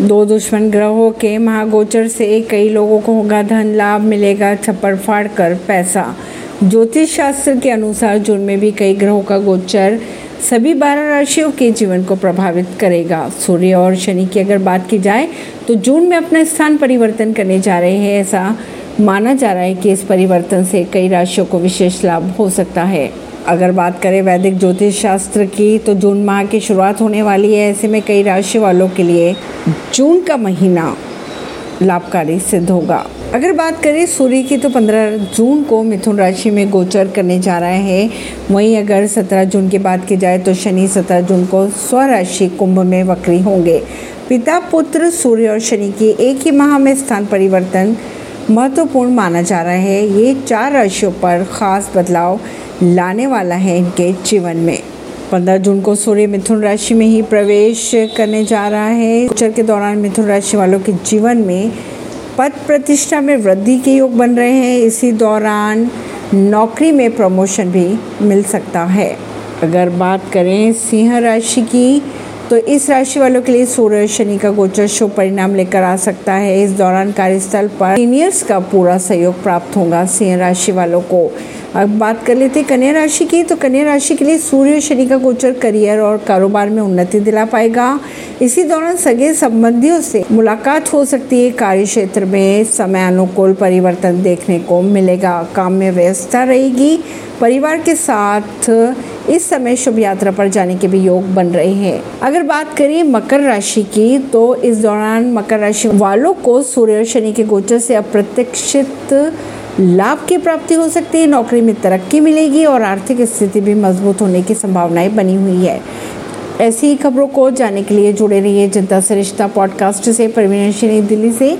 दो दुश्मन ग्रहों के महागोचर से कई लोगों को होगा धन लाभ मिलेगा छप्पर फाड़ कर पैसा। ज्योतिष शास्त्र के अनुसार जून में भी कई ग्रहों का गोचर सभी बारह राशियों के जीवन को प्रभावित करेगा। सूर्य और शनि की अगर बात की जाए तो जून में अपना स्थान परिवर्तन करने जा रहे हैं। ऐसा माना जा रहा है कि इस परिवर्तन से कई राशियों को विशेष लाभ हो सकता है। अगर बात करें वैदिक ज्योतिष शास्त्र की तो जून माह की शुरुआत होने वाली है ऐसे में कई राशि वालों के लिए जून का महीना लाभकारी सिद्ध होगा। अगर बात करें सूर्य की तो 15 जून को मिथुन राशि में गोचर करने जा रहा है। वहीं अगर 17 जून की बात की जाए तो शनि 17 जून को स्वराशि कुंभ में वक्री होंगे। पिता, पुत्र, सूर्य और शनि की एक ही माह में स्थान परिवर्तन महत्वपूर्ण माना जा रहा है। ये चार राशियों पर खास बदलाव लाने वाला है इनके जीवन में। पंद्रह जून को सूर्य मिथुन राशि में ही प्रवेश करने जा रहा है। गोचर के दौरान मिथुन राशि वालों के जीवन में पद प्रतिष्ठा में वृद्धि के योग बन रहे हैं। इसी दौरान नौकरी में प्रमोशन भी मिल सकता है। अगर बात करें सिंह राशि की तो इस राशि वालों के लिए सूर्य शनि का गोचर शुभ परिणाम लेकर आ सकता है। इस दौरान कार्यस्थल पर सीनियर्स का पूरा सहयोग प्राप्त होगा सिंह राशि वालों को। अब बात कर लेते हैं कन्या राशि की। तो कन्या राशि के लिए सूर्य शनि का गोचर करियर और कारोबार में उन्नति दिला पाएगा। इसी दौरान सगे संबंधियों से मुलाकात हो सकती है। कार्य क्षेत्र में समय अनुकूल परिवर्तन देखने को मिलेगा। काम में व्यवस्था रहेगी। परिवार के साथ इस समय शुभ यात्रा पर जाने के भी योग बन रहे हैं। अगर बात करें मकर राशि की तो इस दौरान मकर राशि वालों को सूर्य और शनि के गोचर से अप्रत्यक्षित लाभ की प्राप्ति हो सकती है, नौकरी में तरक्की मिलेगी और आर्थिक स्थिति भी मज़बूत होने की संभावनाएँ बनी हुई है। ऐसी ही खबरों को जानने के लिए जुड़े रहिए जनता सरिश्ता पॉडकास्ट से, परवीन दिल्ली से।